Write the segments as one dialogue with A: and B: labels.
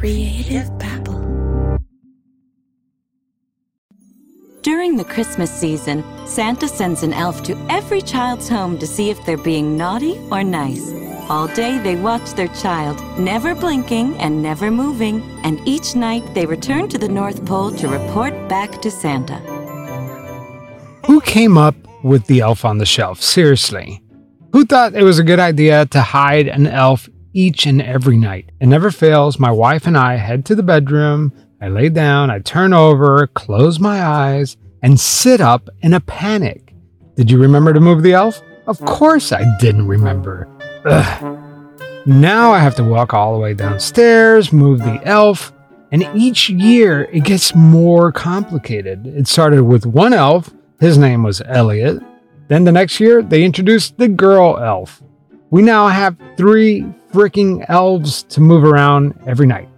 A: Creative Babble.
B: During the Christmas season, Santa sends an elf to every child's home to see if they're being naughty or nice. All day they watch their child, never blinking and never moving, and each night they return to the North Pole to report back to Santa.
C: Who came up with the elf on the shelf? Seriously. Who thought it was a good idea to hide an elf each and every night? It never fails. My wife and I head to the bedroom. I lay down, I turn over, close my eyes, and sit up in a panic. Did you remember to move the elf? Of course I didn't remember. Ugh. Now I have to walk all the way downstairs, move the elf, and each year it gets more complicated. It started with one elf, his name was Elliot. Then the next year they introduced the girl elf. We now have three freaking elves to move around every night.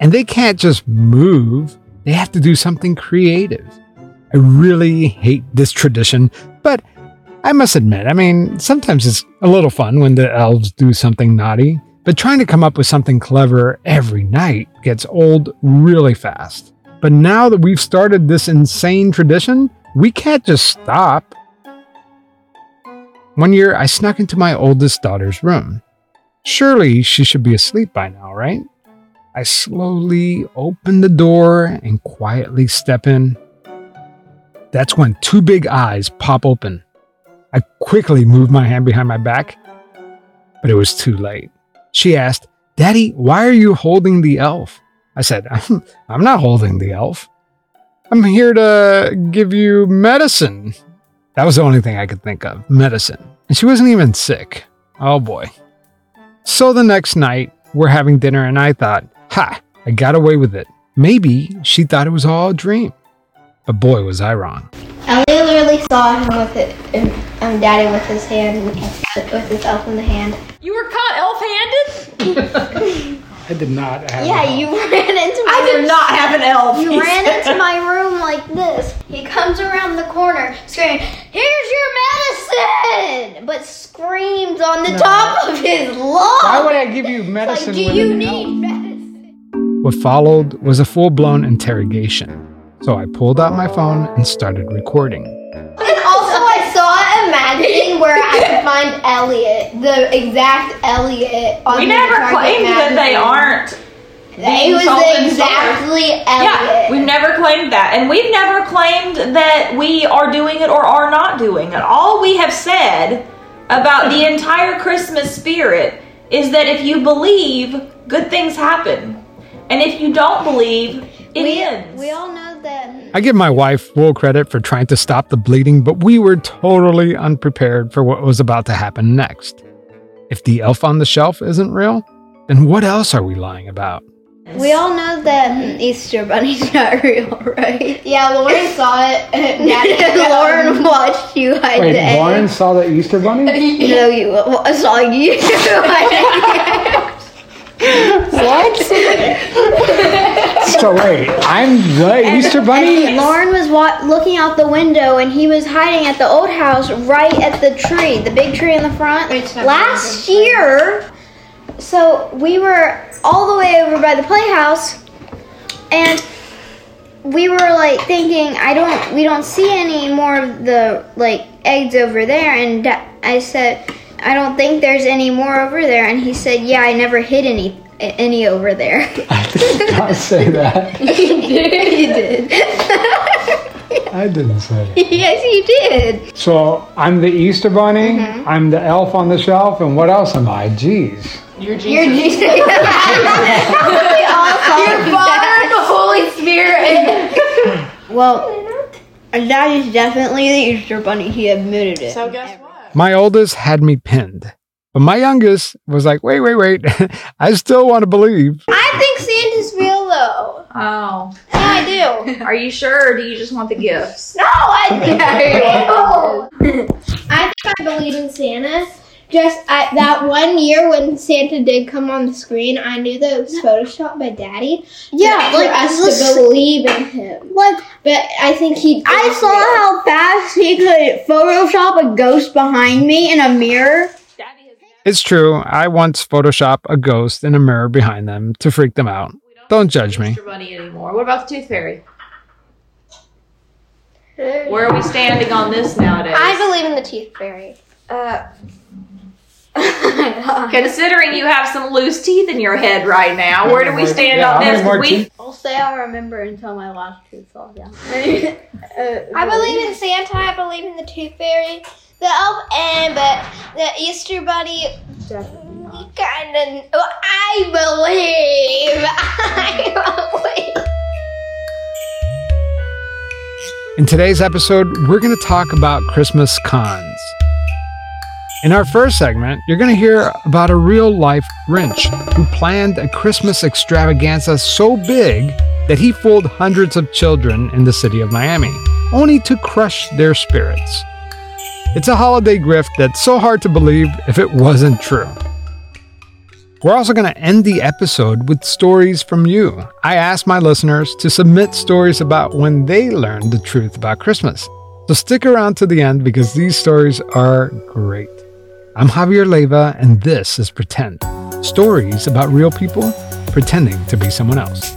C: And they can't just move, they have to do something creative. I really hate this tradition, but I must admit, I mean, sometimes it's a little fun when the elves do something naughty, but trying to come up with something clever every night gets old really fast. But now that we've started this insane tradition, we can't just stop. One year, I snuck into my oldest daughter's room. Surely she should be asleep by now, right? I slowly open the door and quietly step in. That's when two big eyes pop open. I quickly move my hand behind my back, but it was too late. She asked, Daddy, why are you holding the elf? I said, I'm not holding the elf. I'm here to give you medicine. That was the only thing I could think of medicine. And she wasn't even sick. Oh boy. So the next night, we're having dinner, and I thought, ha, I got away with it. Maybe she thought it was all a dream. But boy, was I wrong.
D: Elliot literally saw him with it, and um, Daddy with his hand, with his elf in the hand.
E: You were caught elf-handed?
C: I did not have
D: Yeah, you ran into my
E: I
D: room.
E: did not have an elf.
D: You
E: he
D: ran
E: said.
D: into my room like this. He comes around the corner screaming, Here's your medicine! But screams on the top of his lungs.
C: Why would I give you
D: Like, do you need
C: elf?
D: medicine?
C: What followed was a full blown interrogation. So I pulled out my phone and started recording.
D: Magazine where I could find Elliot, the exact Elliot. On
E: We never claimed that they aren't. Being
D: was exactly
E: Yeah, we've never claimed that. And we've never claimed that we are doing it or are not doing it. All we have said about the entire Christmas spirit is that if you believe, good things happen. And if you don't believe, it
D: we,
E: ends.
D: we all know that.
C: I give my wife full credit for trying to stop the bleeding, but we were totally unprepared for what was about to happen next. If the elf on the shelf isn't real, then what else are we lying about?
D: We all know that Easter Bunny's not real, right? Yeah, Lauren saw it. Daddy, Lauren watched you hide the egg.
C: saw the Easter Bunny?
D: No, you I saw you.
C: So wait, I'm the Easter Bunny.
D: Lauren was wa- looking out the window and he was hiding at the old house right at the tree, the big tree in the front. Last year, so we were all the way over by the playhouse and we were like thinking I don't we don't see any more of the like eggs over there and da- I said I don't think there's any more over there and he said yeah I never hid any any over there.
C: I did not say that.
D: you did. You did.
C: I didn't say
D: yes, you did.
C: So I'm the Easter Bunny, mm-hmm. I'm the elf on the shelf, and what else am I? Jeez.
E: You're Jesus.
D: You're Jesus. we all saw
E: Your Father and the Holy Spirit.
D: Well, that is definitely the Easter Bunny. He admitted it.
E: so guess what?
C: My oldest had me pinned, but my youngest was like, wait, wait, wait. I still want to believe.
D: I think Santa's real though.
E: Oh.
D: Yeah, I do.
E: Are you sure or do you just want the gifts?
D: No, I think I do. I think I believe in Santa. Just I, that one year when Santa did come on the screen, I knew that it was photoshopped by Daddy.
F: Yeah,
D: for
F: like,
D: us
F: listen-
D: to believe in him.
F: Like
D: But I think he.
F: I saw how fast he could Photoshop a ghost behind me in a mirror.
C: It's true. I once Photoshop a ghost in a mirror behind them to freak them out. Don't judge me.
E: Easter Bunny anymore. What about the Tooth Fairy? Where are we standing on this nowadays?
D: I believe in the tooth fairy. Uh,
E: Considering you have some loose teeth in your head right now, where do we stand
C: Yeah,
E: on this? We
C: teeth?
F: I'll say I'll remember until my last tooth falls down.
D: I believe in Santa. I believe in the tooth fairy, the elf, and but the Easter bunny. Kind of. I believe. I believe.
C: In today's episode, we're going to talk about Christmas cons. In our first segment, you're going to hear about a real life Grinch who planned a Christmas extravaganza so big that he fooled hundreds of children in the city of Miami, only to crush their spirits. It's a holiday grift that's so hard to believe if it wasn't true. We're also going to end the episode with stories from you. I asked my listeners to submit stories about when they learned the truth about Christmas. So stick around to the end because these stories are great. I'm Javier Leyva, and this is Pretend stories about real people pretending to be someone else.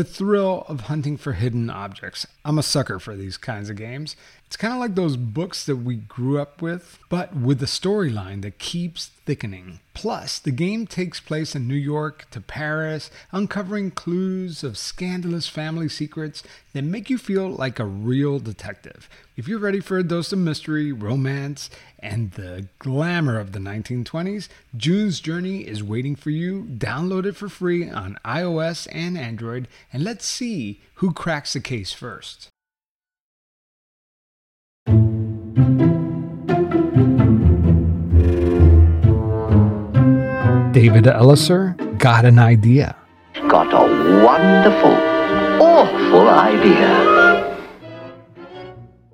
C: thrill of hunting for hidden objects. I'm a sucker for these kinds of games. It's kind of like those books that we grew up with, but with a storyline that keeps thickening. Plus, the game takes place in New York to Paris, uncovering clues of scandalous family secrets that make you feel like a real detective. If you're ready for a dose of mystery, romance, and the glamour of the 1920s, June's Journey is waiting for you. Download it for free on iOS and Android, and let's see who cracks the case first. David Ellisor got an idea.
A: got a wonderful, awful idea.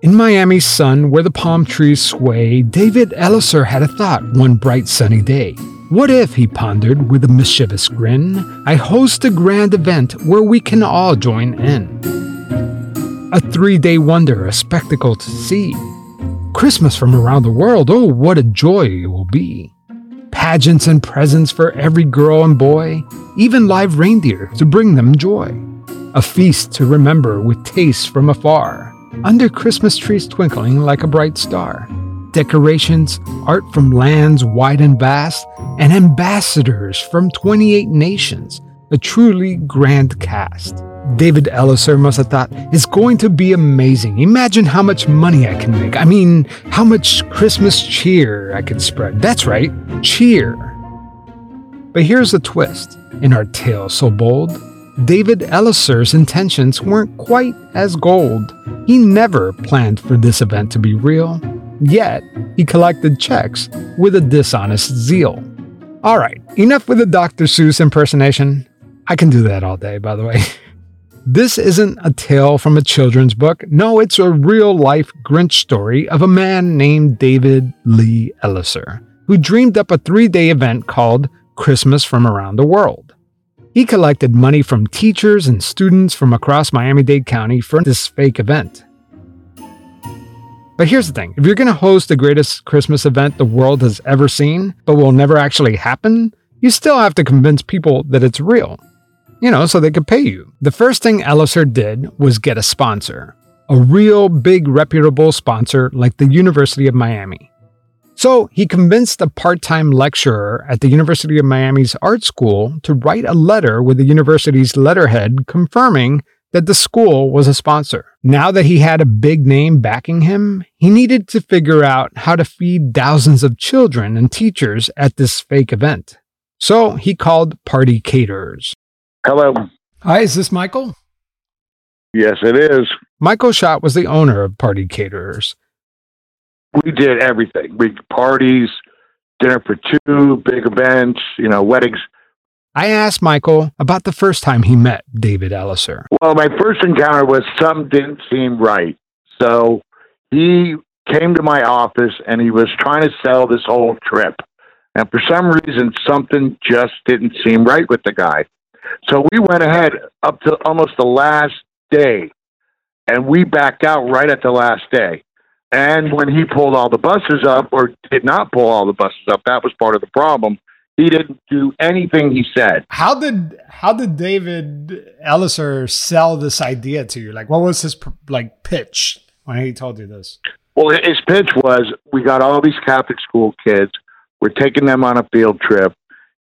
C: In Miami's sun, where the palm trees sway, David Ellisor had a thought one bright sunny day. What if, he pondered with a mischievous grin, I host a grand event where we can all join in? A three day wonder, a spectacle to see. Christmas from around the world, oh, what a joy it will be. Pageants and presents for every girl and boy, even live reindeer to bring them joy. A feast to remember with tastes from afar, under Christmas trees twinkling like a bright star. Decorations, art from lands wide and vast, and ambassadors from 28 nations. A truly grand cast. David Ellisor must have thought, it's going to be amazing. Imagine how much money I can make. I mean, how much Christmas cheer I can spread. That's right, cheer. But here's the twist in our tale so bold. David Ellisor's intentions weren't quite as gold. He never planned for this event to be real, yet he collected checks with a dishonest zeal. All right, enough with the Dr. Seuss impersonation. I can do that all day, by the way. This isn't a tale from a children's book. No, it's a real life Grinch story of a man named David Lee Ellisor, who dreamed up a three day event called Christmas from Around the World. He collected money from teachers and students from across Miami Dade County for this fake event. But here's the thing if you're going to host the greatest Christmas event the world has ever seen, but will never actually happen, you still have to convince people that it's real. You know, so they could pay you. The first thing Ellisor did was get a sponsor, a real big reputable sponsor like the University of Miami. So he convinced a part time lecturer at the University of Miami's art school to write a letter with the university's letterhead confirming that the school was a sponsor. Now that he had a big name backing him, he needed to figure out how to feed thousands of children and teachers at this fake event. So he called party caterers.
G: Hello.
C: Hi, is this Michael?
G: Yes, it is.
C: Michael Schott was the owner of Party Caterers.
G: We did everything. We parties, dinner for two, big events, you know, weddings.
C: I asked Michael about the first time he met David Ellisor.
G: Well, my first encounter was something didn't seem right. So he came to my office and he was trying to sell this whole trip. And for some reason, something just didn't seem right with the guy. So we went ahead up to almost the last day and we backed out right at the last day. And when he pulled all the buses up or did not pull all the buses up, that was part of the problem. He didn't do anything he said.
C: How did how did David Ellisor sell this idea to you? Like, what was his like pitch when he told you this?
G: Well, his pitch was: we got all these Catholic school kids. We're taking them on a field trip.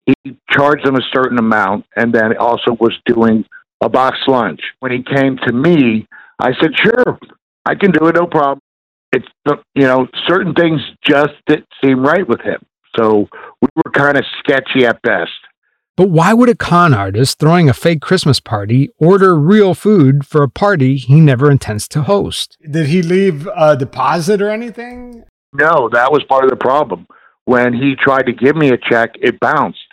G: He charged them a certain amount, and then also was doing a box lunch. When he came to me, I said, "Sure, I can do it, no problem." It's you know certain things just didn't seem right with him. So we were kind of sketchy at best.
C: But why would a con artist throwing a fake Christmas party order real food for a party he never intends to host? Did he leave a deposit or anything?
G: No, that was part of the problem. When he tried to give me a check, it bounced.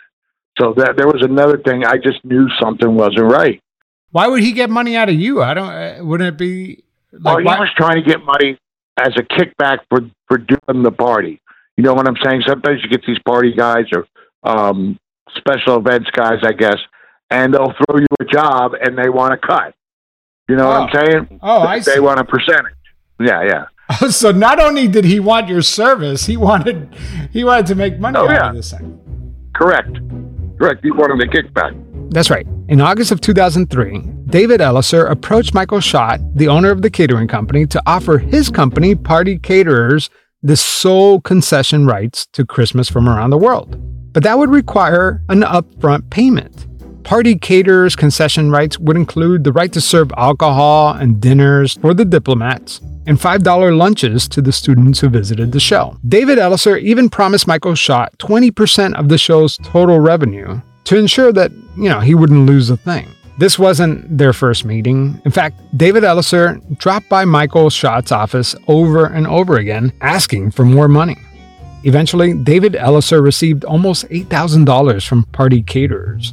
G: So that there was another thing. I just knew something wasn't right.
C: Why would he get money out of you? I don't. Uh, wouldn't it be?
G: Like, well, he why? was trying to get money as a kickback for for doing the party. You know what I'm saying? Sometimes you get these party guys or um, special events guys, I guess, and they'll throw you a job and they want to cut. You know oh. what I'm oh. saying?
C: Oh, I
G: they
C: see.
G: want a percentage. Yeah, yeah.
C: so not only did he want your service, he wanted he wanted to make money oh, out yeah. of this thing.
G: Correct. Correct. A kickback.
C: That's right. In August of 2003, David Ellisor approached Michael Schott, the owner of the catering company, to offer his company, Party Caterers, the sole concession rights to Christmas from around the world. But that would require an upfront payment. Party caterers' concession rights would include the right to serve alcohol and dinners for the diplomats and $5 lunches to the students who visited the show. David Ellisor even promised Michael Schott 20% of the show's total revenue to ensure that, you know, he wouldn't lose a thing. This wasn't their first meeting. In fact, David Ellisor dropped by Michael Schott's office over and over again asking for more money. Eventually, David Ellisor received almost $8,000 from party caterers.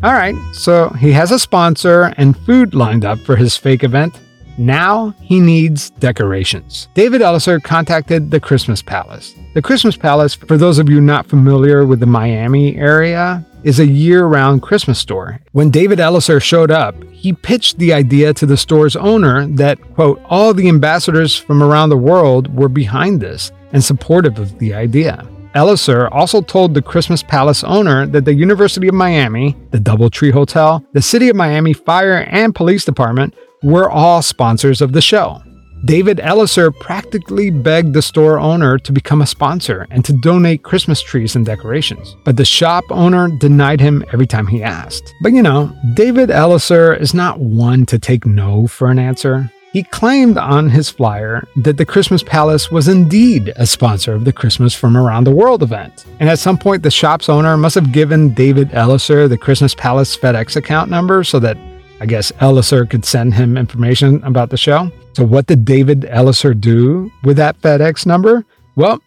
C: All right, so he has a sponsor and food lined up for his fake event. Now he needs decorations. David Ellisor contacted the Christmas Palace. The Christmas Palace, for those of you not familiar with the Miami area, is a year round Christmas store. When David Ellisor showed up, he pitched the idea to the store's owner that, quote, all the ambassadors from around the world were behind this and supportive of the idea. Ellisor also told the Christmas Palace owner that the University of Miami, the Doubletree Hotel, the City of Miami Fire and Police Department were all sponsors of the show. David Ellisor practically begged the store owner to become a sponsor and to donate Christmas trees and decorations. But the shop owner denied him every time he asked. But you know, David Ellisor is not one to take no for an answer. He claimed on his flyer that the Christmas Palace was indeed a sponsor of the Christmas from Around the World event. And at some point, the shop's owner must have given David Ellisor the Christmas Palace FedEx account number so that I guess Ellisor could send him information about the show. So, what did David Ellisor do with that FedEx number? Well,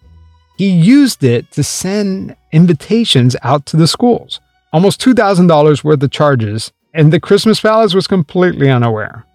C: he used it to send invitations out to the schools, almost $2,000 worth of charges, and the Christmas Palace was completely unaware.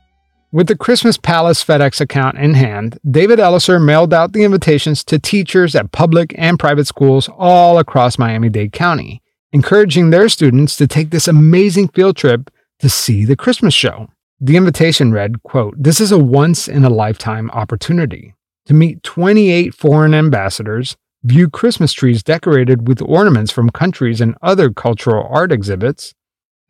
C: With the Christmas Palace FedEx account in hand, David Ellisor mailed out the invitations to teachers at public and private schools all across Miami Dade County, encouraging their students to take this amazing field trip to see the Christmas show. The invitation read, quote, This is a once in a lifetime opportunity to meet 28 foreign ambassadors, view Christmas trees decorated with ornaments from countries and other cultural art exhibits,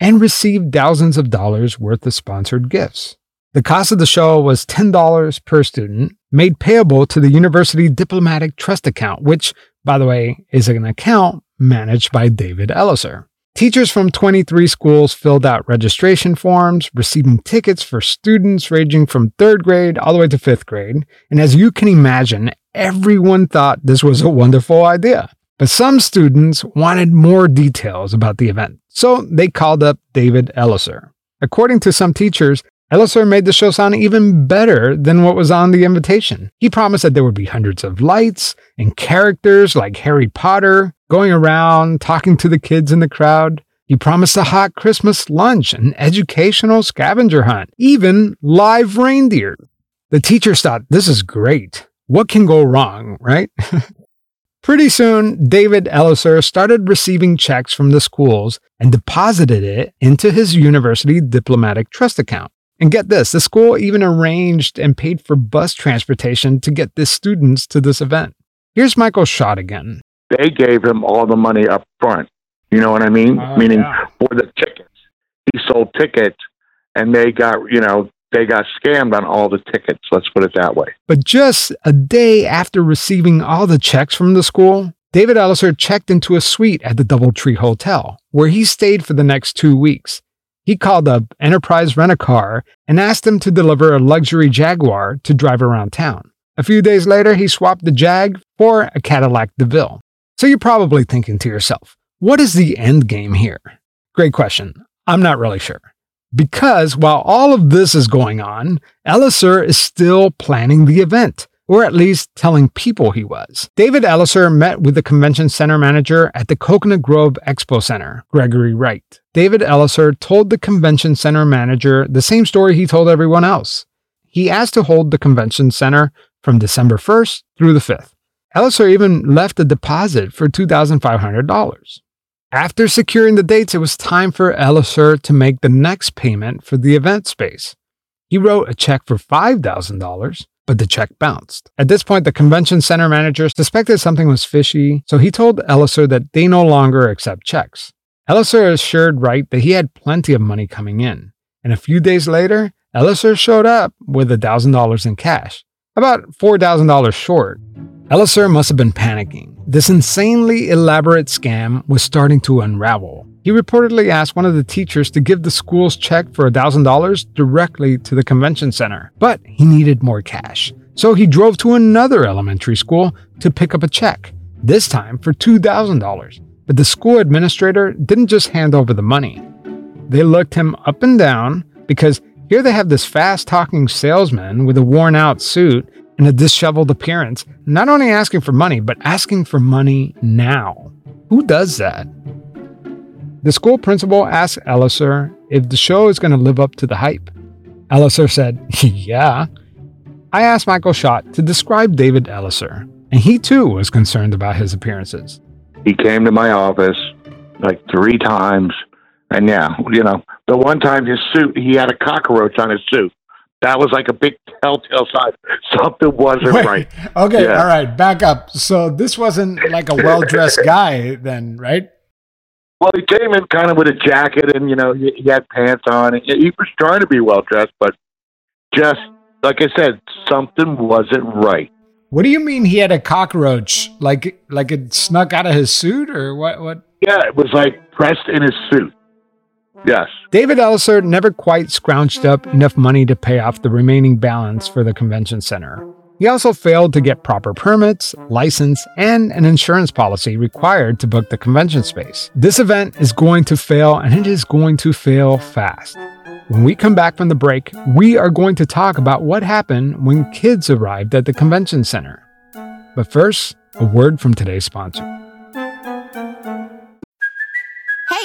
C: and receive thousands of dollars worth of sponsored gifts. The cost of the show was $10 per student, made payable to the University Diplomatic Trust account, which, by the way, is an account managed by David Ellisor. Teachers from 23 schools filled out registration forms, receiving tickets for students ranging from third grade all the way to fifth grade. And as you can imagine, everyone thought this was a wonderful idea. But some students wanted more details about the event, so they called up David Ellisor. According to some teachers, Ellisor made the show sound even better than what was on the invitation. He promised that there would be hundreds of lights and characters like Harry Potter going around talking to the kids in the crowd. He promised a hot Christmas lunch, an educational scavenger hunt, even live reindeer. The teachers thought, this is great. What can go wrong, right? Pretty soon, David Ellisor started receiving checks from the schools and deposited it into his university diplomatic trust account. And get this, the school even arranged and paid for bus transportation to get the students to this event. Here's Michael Schott again.
G: They gave him all the money up front. You know what I mean?
C: Oh,
G: Meaning
C: yeah.
G: for the tickets. He sold tickets and they got, you know, they got scammed on all the tickets. Let's put it that way.
C: But just a day after receiving all the checks from the school, David Ellisor checked into a suite at the Doubletree Hotel, where he stayed for the next two weeks. He called up Enterprise Rent a Car and asked them to deliver a luxury Jaguar to drive around town. A few days later, he swapped the Jag for a Cadillac DeVille. So you're probably thinking to yourself, what is the end game here? Great question. I'm not really sure. Because while all of this is going on, Ellisor is still planning the event, or at least telling people he was. David Ellisor met with the convention center manager at the Coconut Grove Expo Center, Gregory Wright. David Ellisor told the convention center manager the same story he told everyone else. He asked to hold the convention center from December 1st through the 5th. Ellisor even left a deposit for $2,500. After securing the dates, it was time for Ellisor to make the next payment for the event space. He wrote a check for $5,000, but the check bounced. At this point, the convention center manager suspected something was fishy, so he told Ellisor that they no longer accept checks. Ellisor assured Wright that he had plenty of money coming in, and a few days later, Ellisor showed up with $1,000 in cash, about $4,000 short. Ellisor must have been panicking. This insanely elaborate scam was starting to unravel. He reportedly asked one of the teachers to give the school's check for $1,000 directly to the convention center, but he needed more cash. So he drove to another elementary school to pick up a check, this time for $2,000. But the school administrator didn't just hand over the money. They looked him up and down because here they have this fast talking salesman with a worn out suit and a disheveled appearance, not only asking for money, but asking for money now. Who does that? The school principal asked Ellisor if the show is going to live up to the hype. Ellisor said, Yeah. I asked Michael Schott to describe David Ellisor, and he too was concerned about his appearances.
G: He came to my office like three times. And yeah, you know, the one time his suit, he had a cockroach on his suit. That was like a big telltale sign. Something wasn't
C: Wait,
G: right.
C: Okay,
G: Yeah.
C: all right, back up. So this wasn't like a well dressed guy, then, right?
G: Well, he came in kind of with a jacket and, you know, he, he had pants on. He, he was trying to be well dressed, but just, like I said, something wasn't right.
C: What do you mean he had a cockroach? Like like it snuck out of his suit or what what?
G: Yeah, it was like pressed in his suit. Yes.
C: David Ellisor never quite scrounged up enough money to pay off the remaining balance for the convention center. He also failed to get proper permits, license, and an insurance policy required to book the convention space. This event is going to fail and it is going to fail fast. When we come back from the break, we are going to talk about what happened when kids arrived at the convention center. But first, a word from today's sponsor.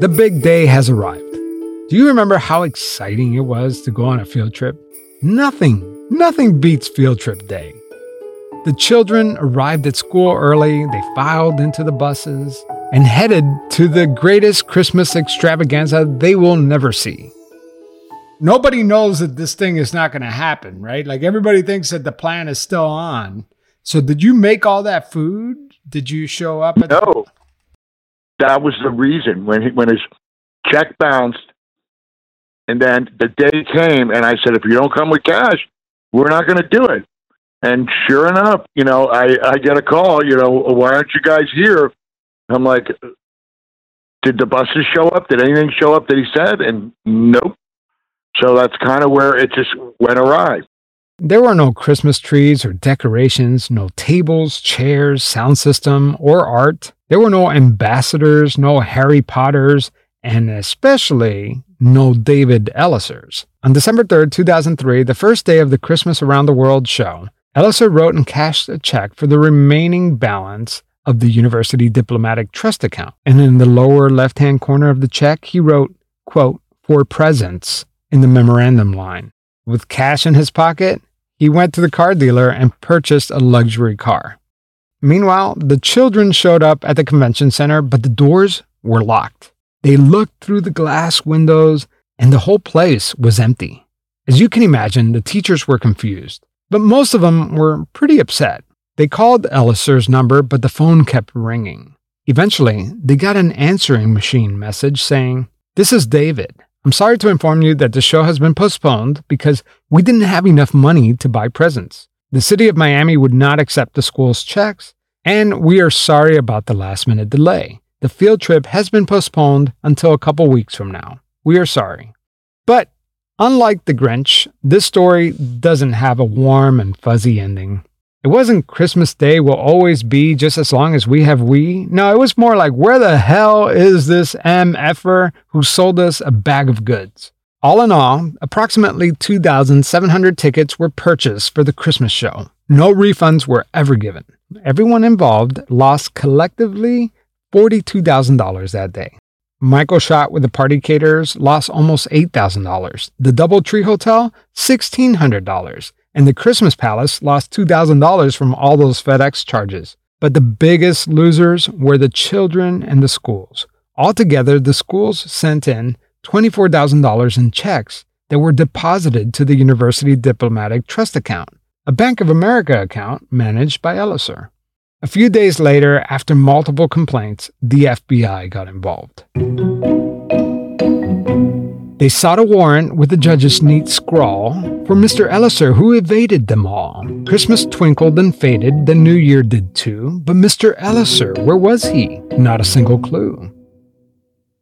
C: The big day has arrived. Do you remember how exciting it was to go on a field trip? Nothing, nothing beats field trip day. The children arrived at school early, they filed into the buses, and headed to the greatest Christmas extravaganza they will never see. Nobody knows that this thing is not going to happen, right? Like everybody thinks that the plan is still on. So, did you make all that food? Did you show up? At
G: No, that was the reason when he, when his check bounced, and then the day came, and I said, if you don't come with cash, we're not going to do it. And sure enough, you know, I I get a call. You know, why aren't you guys here? I'm like, did the buses show up? Did anything show up that he said? And nope. So that's kind of where it just went awry.
C: There were no Christmas trees or decorations, no tables, chairs, sound system, or art. There were no ambassadors, no Harry Potters, and especially no David Ellisors. On December 3rd, 2003, the first day of the Christmas Around the World show, Ellisor wrote and cashed a check for the remaining balance of the University Diplomatic Trust account. And in the lower left hand corner of the check, he wrote, quote, for presents in the memorandum line. With cash in his pocket, he went to the car dealer and purchased a luxury car. Meanwhile, the children showed up at the convention center, but the doors were locked. They looked through the glass windows, and the whole place was empty. As you can imagine, the teachers were confused, but most of them were pretty upset. They called Ellisor's number, but the phone kept ringing. Eventually, they got an answering machine message saying, This is David. I'm sorry to inform you that the show has been postponed because we didn't have enough money to buy presents. The city of Miami would not accept the school's checks, and we are sorry about the last minute delay. The field trip has been postponed until a couple weeks from now. We are sorry. But unlike The Grinch, this story doesn't have a warm and fuzzy ending. It wasn't Christmas Day will always be just as long as we have we. No, it was more like, where the hell is this MFer who sold us a bag of goods? All in all, approximately 2,700 tickets were purchased for the Christmas show. No refunds were ever given. Everyone involved lost collectively $42,000 that day. Michael Schott with the party caterers lost almost $8,000. The Double Tree Hotel, $1,600 and the Christmas Palace lost $2,000 from all those FedEx charges. But the biggest losers were the children and the schools. Altogether, the schools sent in $24,000 in checks that were deposited to the University Diplomatic Trust account, a Bank of America account managed by Ellisor. A few days later, after multiple complaints, the FBI got involved. They sought a warrant with the judge's neat scrawl for Mr. Ellisor, who evaded them all. Christmas twinkled and faded, the new year did too, but Mr. Ellisor, where was he? Not a single clue.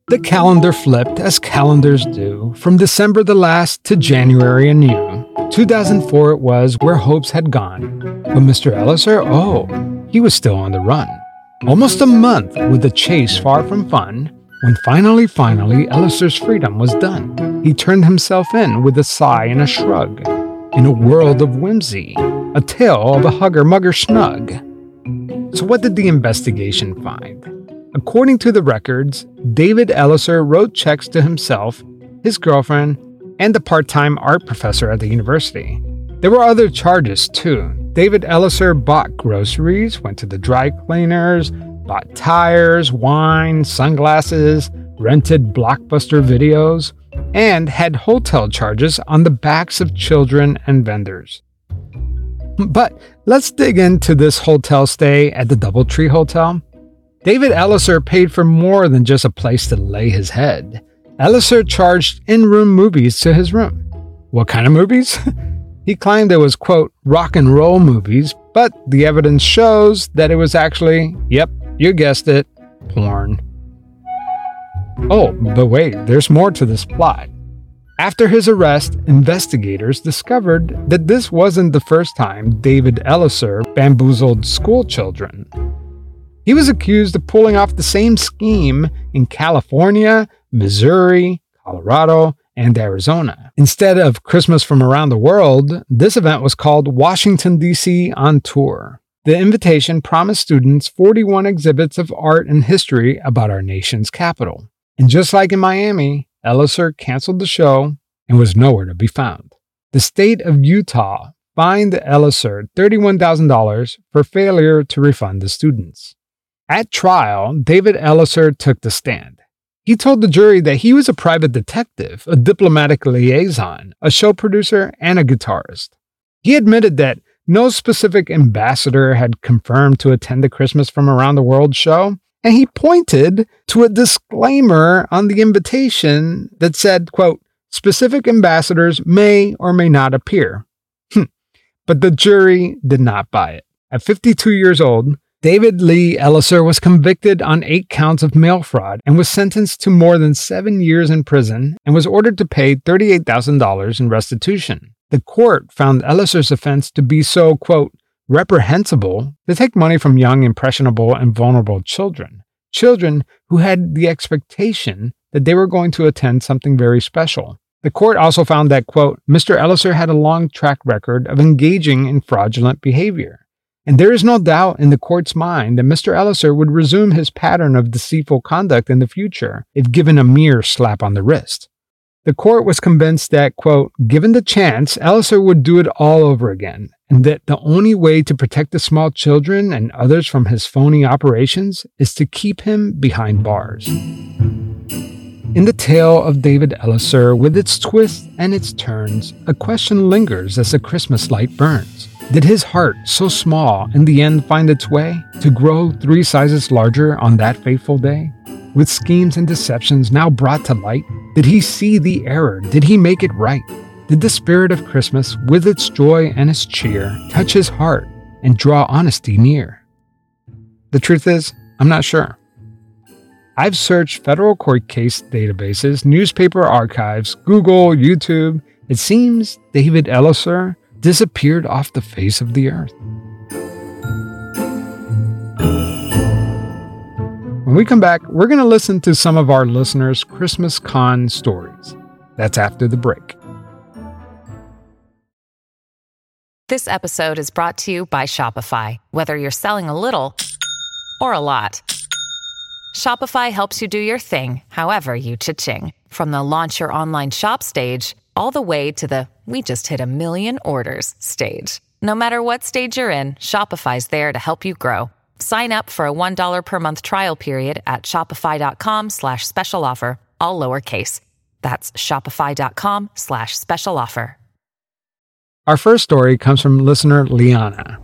C: The calendar flipped, as calendars do, from December the last to January anew. 2004 it was where hopes had gone. But Mr. Ellisor, oh, he was still on the run. Almost a month with the chase far from fun, when finally, finally, Ellisor's freedom was done, he turned himself in with a sigh and a shrug. In a world of whimsy, a tale of a hugger mugger snug. So, what did the investigation find? According to the records, David Ellisor wrote checks to himself, his girlfriend, and the part time art professor at the university. There were other charges too. David Ellisor bought groceries, went to the dry cleaners, bought tires, wine, sunglasses, rented blockbuster videos, and had hotel charges on the backs of children and vendors. But let's dig into this hotel stay at the Doubletree Hotel. David Ellisor paid for more than just a place to lay his head. Ellisor charged in room movies to his room. What kind of movies? he claimed it was, quote, rock and roll movies, but the evidence shows that it was actually, yep, you guessed it, porn. Oh, but wait, there's more to this plot. After his arrest, investigators discovered that this wasn't the first time David Ellisor bamboozled school children. He was accused of pulling off the same scheme in California, Missouri, Colorado, and Arizona. Instead of Christmas from around the world, this event was called Washington, D.C. on Tour. The invitation promised students 41 exhibits of art and history about our nation's capital. And just like in Miami, Ellisor canceled the show and was nowhere to be found. The state of Utah fined Ellisor $31,000 for failure to refund the students. At trial, David Ellisor took the stand. He told the jury that he was a private detective, a diplomatic liaison, a show producer, and a guitarist. He admitted that no specific ambassador had confirmed to attend the Christmas from Around the World show, and he pointed to a disclaimer on the invitation that said, quote, specific ambassadors may or may not appear. Hmm. but the jury did not buy it. At 52 years old, David Lee Ellisor was convicted on eight counts of mail fraud and was sentenced to more than seven years in prison and was ordered to pay $38,000 in restitution. The court found Ellisor's offense to be so, quote, reprehensible to take money from young, impressionable, and vulnerable children. Children who had the expectation that they were going to attend something very special. The court also found that, quote, Mr. Ellisor had a long track record of engaging in fraudulent behavior. And there is no doubt in the court's mind that Mr. Ellisor would resume his pattern of deceitful conduct in the future if given a mere slap on the wrist. The court was convinced that, quote, given the chance, Ellisor would do it all over again, and that the only way to protect the small children and others from his phony operations is to keep him behind bars. In the tale of David Ellisor, with its twists and its turns, a question lingers as the Christmas light burns. Did his heart, so small, in the end find its way to grow three sizes larger on that fateful day? With schemes and deceptions now brought to light, did he see the error? Did he make it right? Did the spirit of Christmas, with its joy and its cheer, touch his heart and draw honesty near? The truth is, I'm not sure. I've searched federal court case databases, newspaper archives, Google, YouTube. It seems David Ellisor disappeared off the face of the earth. When we come back, we're going to listen to some of our listeners' Christmas con stories. That's after the break.
H: This episode is brought to you by Shopify. Whether you're selling a little or a lot, Shopify helps you do your thing, however you cha-ching. From the launch your online shop stage, all the way to the we just hit a million orders stage. No matter what stage you're in, Shopify's there to help you grow. Sign up for a $1 per month trial period at shopify.com slash special offer, all lowercase. That's shopify.com slash special offer.
C: Our first story comes from listener Liana.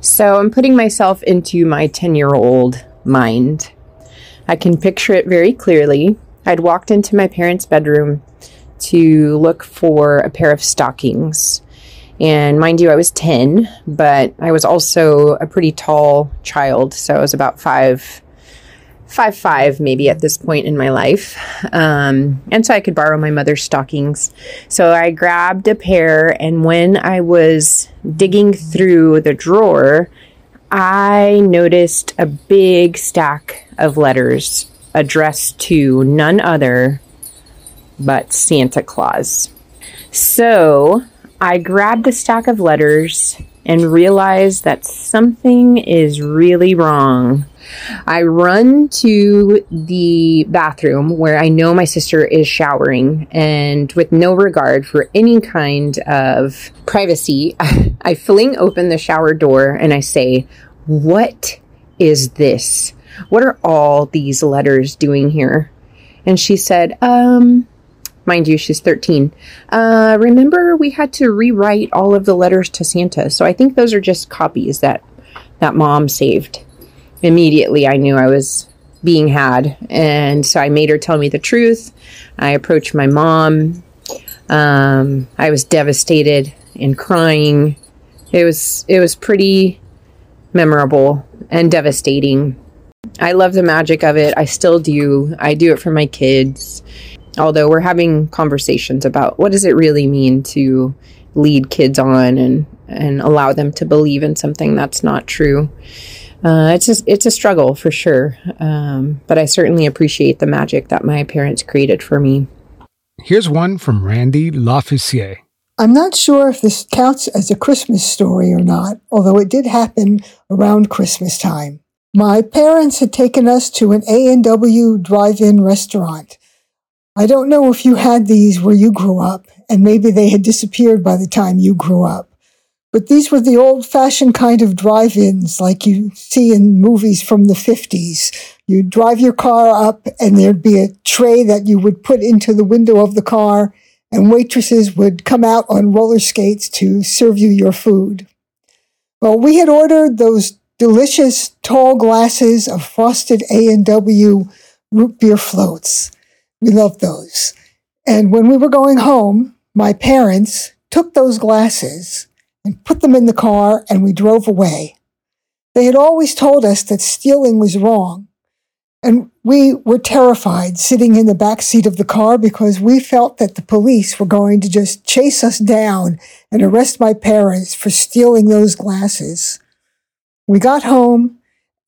I: So I'm putting myself into my 10 year old mind. I can picture it very clearly. I'd walked into my parents' bedroom to look for a pair of stockings. And mind you, I was 10, but I was also a pretty tall child. So I was about five, five, five maybe at this point in my life. Um, and so I could borrow my mother's stockings. So I grabbed a pair, and when I was digging through the drawer, I noticed a big stack of letters addressed to none other but Santa Claus. So I grabbed the stack of letters and realize that something is really wrong. I run to the bathroom where I know my sister is showering, and with no regard for any kind of privacy, I fling open the shower door and I say, What is this? What are all these letters doing here? And she said, Um, Mind you, she's 13. Uh, remember, we had to rewrite all of the letters to Santa, so I think those are just copies that that mom saved. Immediately, I knew I was being had, and so I made her tell me the truth. I approached my mom. Um, I was devastated and crying. It was it was pretty memorable and devastating. I love the magic of it. I still do. I do it for my kids although we're having conversations about what does it really mean to lead kids on and and allow them to believe in something that's not true. Uh, it's a, it's a struggle for sure, um, but I certainly appreciate the magic that my parents created for me.
C: Here's one from Randy Lafussier.
J: I'm not sure if this counts as a Christmas story or not, although it did happen around Christmas time. My parents had taken us to an A&W drive-in restaurant. I don't know if you had these where you grew up, and maybe they had disappeared by the time you grew up. But these were the old fashioned kind of drive ins like you see in movies from the 50s. You'd drive your car up, and there'd be a tray that you would put into the window of the car, and waitresses would come out on roller skates to serve you your food. Well, we had ordered those delicious tall glasses of frosted A&W root beer floats. We loved those. And when we were going home, my parents took those glasses and put them in the car and we drove away. They had always told us that stealing was wrong. And we were terrified sitting in the back seat of the car because we felt that the police were going to just chase us down and arrest my parents for stealing those glasses. We got home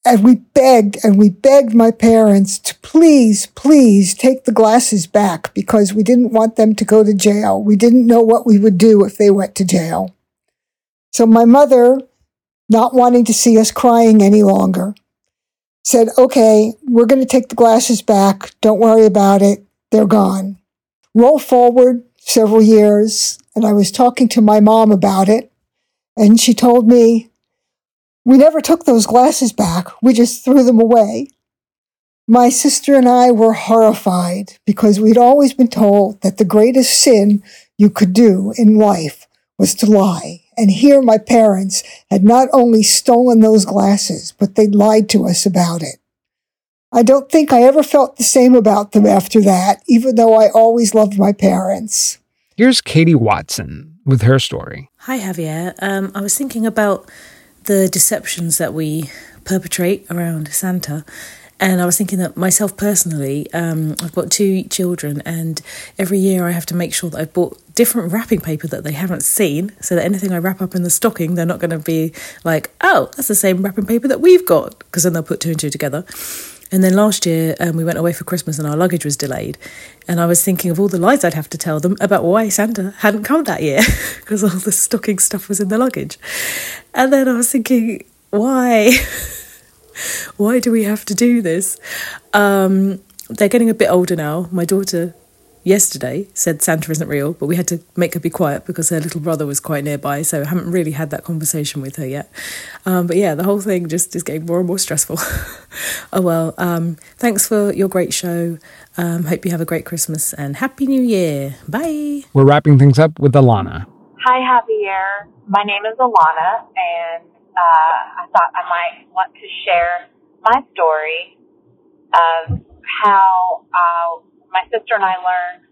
J: and we begged and we begged my parents to please, please take the glasses back because we didn't want them to go to jail. We didn't know what we would do if they went to jail. So my mother, not wanting to see us crying any longer, said, okay, we're going to take the glasses back. Don't worry about it. They're gone. Roll forward several years, and I was talking to my mom about it, and she told me, we never took those glasses back. We just threw them away. My sister and I were horrified because we'd always been told that the greatest sin you could do in life was to lie. And here my parents had not only stolen those glasses, but they'd lied to us about it. I don't think I ever felt the same about them after that, even though I always loved my parents.
C: Here's Katie Watson with her story.
K: Hi, Javier. Um, I was thinking about the deceptions that we perpetrate around Santa. And I was thinking that myself personally, um, I've got two children, and every year I have to make sure that I've bought different wrapping paper that they haven't seen, so that anything I wrap up in the stocking, they're not going to be like, oh, that's the same wrapping paper that we've got, because then they'll put two and two together. And then last year, um, we went away for Christmas and our luggage was delayed. And I was thinking of all the lies I'd have to tell them about why Santa hadn't come that year because all the stocking stuff was in the luggage. And then I was thinking, why? why do we have to do this? Um, they're getting a bit older now. My daughter yesterday said Santa isn't real, but we had to make her be quiet because her little brother was quite nearby. So I haven't really had that conversation with her yet. Um, but yeah, the whole thing just is getting more and more stressful. oh well, um, thanks for your great show. Um, hope you have a great Christmas and Happy New Year. Bye.
C: We're wrapping things up with Alana.
L: Hi, Javier. My name is Alana, and uh, I thought I might want to share my story of how uh, my sister and I learned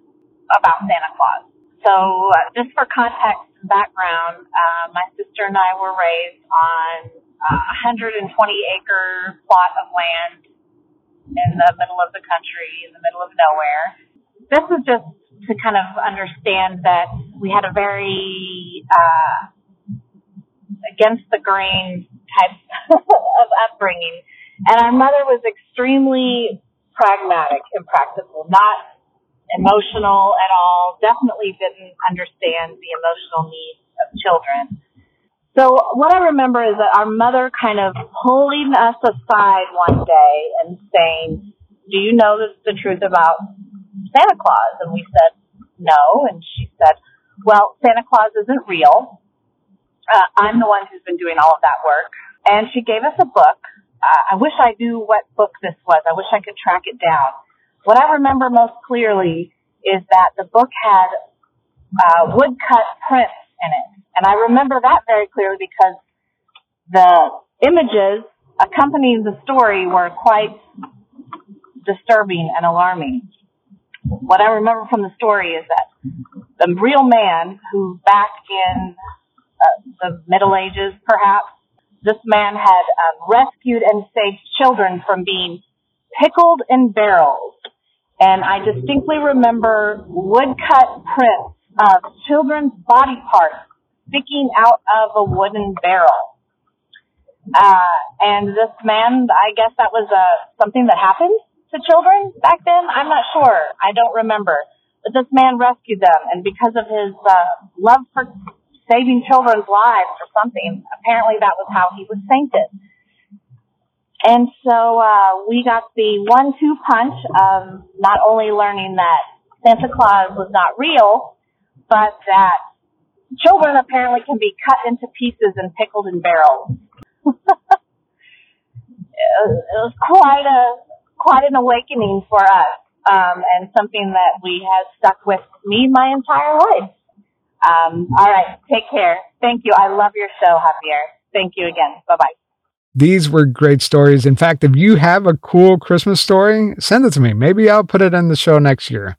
L: about Santa Claus. So, uh, just for context and background, uh, my sister and I were raised on a 120 acre plot of land in the middle of the country, in the middle of nowhere. This was just to kind of understand that we had a very uh, against the grain type of upbringing. And our mother was extremely pragmatic and practical, not emotional at all, definitely didn't understand the emotional needs of children. So what I remember is that our mother kind of pulling us aside one day and saying, do you know the, the truth about Santa Claus? And we said, no. And she said, well, Santa Claus isn't real. Uh, I'm the one who's been doing all of that work. And she gave us a book I wish I knew what book this was. I wish I could track it down. What I remember most clearly is that the book had uh, woodcut prints in it. And I remember that very clearly because the images accompanying the story were quite disturbing and alarming. What I remember from the story is that the real man who back in uh, the Middle Ages perhaps this man had um, rescued and saved children from being pickled in barrels. And I distinctly remember woodcut prints of children's body parts sticking out of a wooden barrel. Uh, and this man, I guess that was uh, something that happened to children back then. I'm not sure. I don't remember. But this man rescued them, and because of his uh, love for saving children's lives or something, apparently that was how he was sainted. And so uh, we got the one-two punch of not only learning that Santa Claus was not real, but that children apparently can be cut into pieces and pickled in barrels. it was quite a quite an awakening for us, um, and something that we have stuck with me my entire life. Um, all right, take care. Thank you. I love your show, Javier. Thank you again. Bye bye.
C: These were great stories. In fact, if you have a cool Christmas story, send it to me. Maybe I'll put it in the show next year.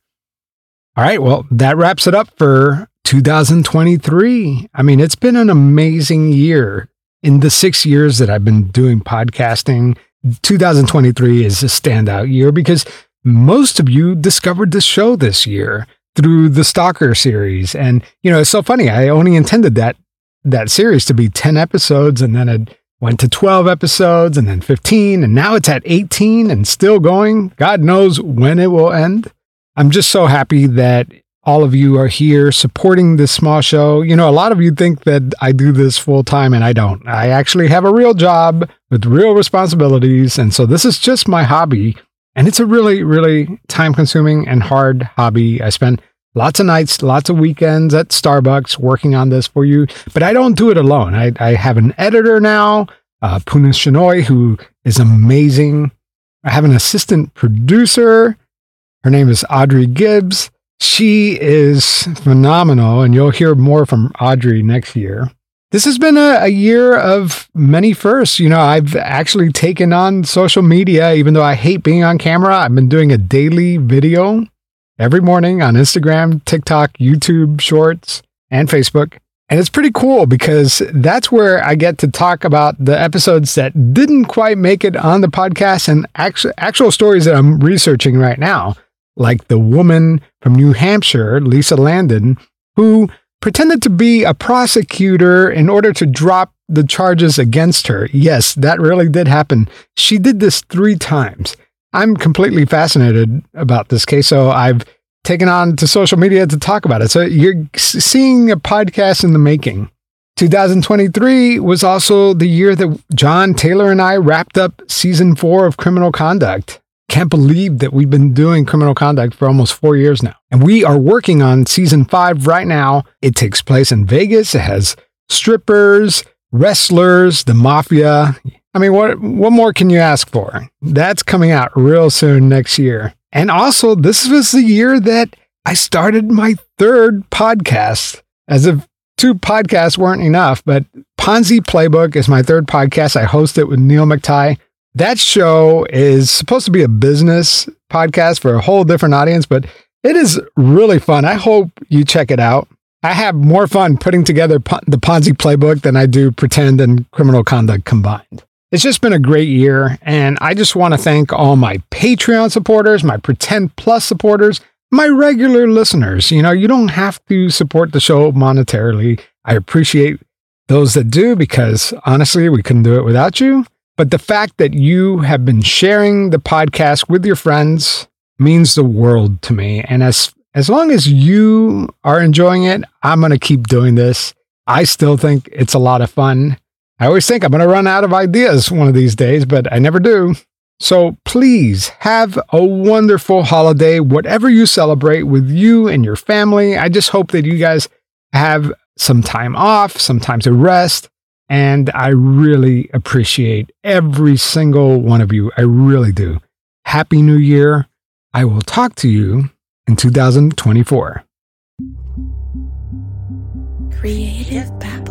C: All right, well, that wraps it up for 2023. I mean, it's been an amazing year. In the six years that I've been doing podcasting, 2023 is a standout year because most of you discovered the show this year through the Stalker series. And, you know, it's so funny. I only intended that that series to be 10 episodes and then it went to 12 episodes and then 15 and now it's at 18 and still going. God knows when it will end. I'm just so happy that all of you are here supporting this small show. You know, a lot of you think that I do this full time and I don't. I actually have a real job with real responsibilities. And so this is just my hobby. And it's a really, really time consuming and hard hobby. I spend lots of nights, lots of weekends at Starbucks working on this for you, but I don't do it alone. I, I have an editor now, uh, Puna Shinoy, who is amazing. I have an assistant producer. Her name is Audrey Gibbs. She is phenomenal, and you'll hear more from Audrey next year. This has been a, a, year of many firsts. You know, I've actually taken on social media, even though I hate being on camera. I've been doing a daily video every morning on Instagram, TikTok, YouTube, Shorts, and Facebook. And it's pretty cool because that's where I get to talk about the episodes that didn't quite make it on the podcast and actual, actual stories that I'm researching right now like the woman from New Hampshire, Lisa Landon, who pretended to be a prosecutor in order to drop the charges against her. Yes, that really did happen. She did this three times. I'm completely fascinated about this case, so I've taken on to social media to talk about it. So you're seeing a podcast in the making. 2023 was also the year that John Taylor and I wrapped up season four of Criminal Conduct. Can't believe that we've been doing criminal conduct for almost four years now. And we are working on season five right now. It takes place in Vegas. It has strippers, wrestlers, the mafia. I mean, what, what more can you ask for? That's coming out real soon next year. And also, this was the year that I started my third podcast, as if two podcasts weren't enough, but Ponzi Playbook is my third podcast. I host it with Neil McTie. That show is supposed to be a business podcast for a whole different audience, but it is really fun. I hope you check it out. I have more fun putting together the Ponzi playbook than I do pretend and criminal conduct combined. It's just been a great year, and I just want to thank all my Patreon supporters, my Pretend Plus supporters, my regular listeners. You know, you don't have to support the show monetarily. I appreciate those that do because honestly, we couldn't do it without you. But the fact that you have been sharing the podcast with your friends means the world to me. And as as long as you are enjoying it, I'm going to keep doing this. I still think it's a lot of fun. I always think I'm going to run out of ideas one of these days, but I never do. So please have a wonderful holiday, whatever you celebrate with you and your family. I just hope that you guys have some time off, some time to rest, and I really appreciate every single one of you. I really do. Happy New Year. I will talk to you in 2024.
M: Creative Babble.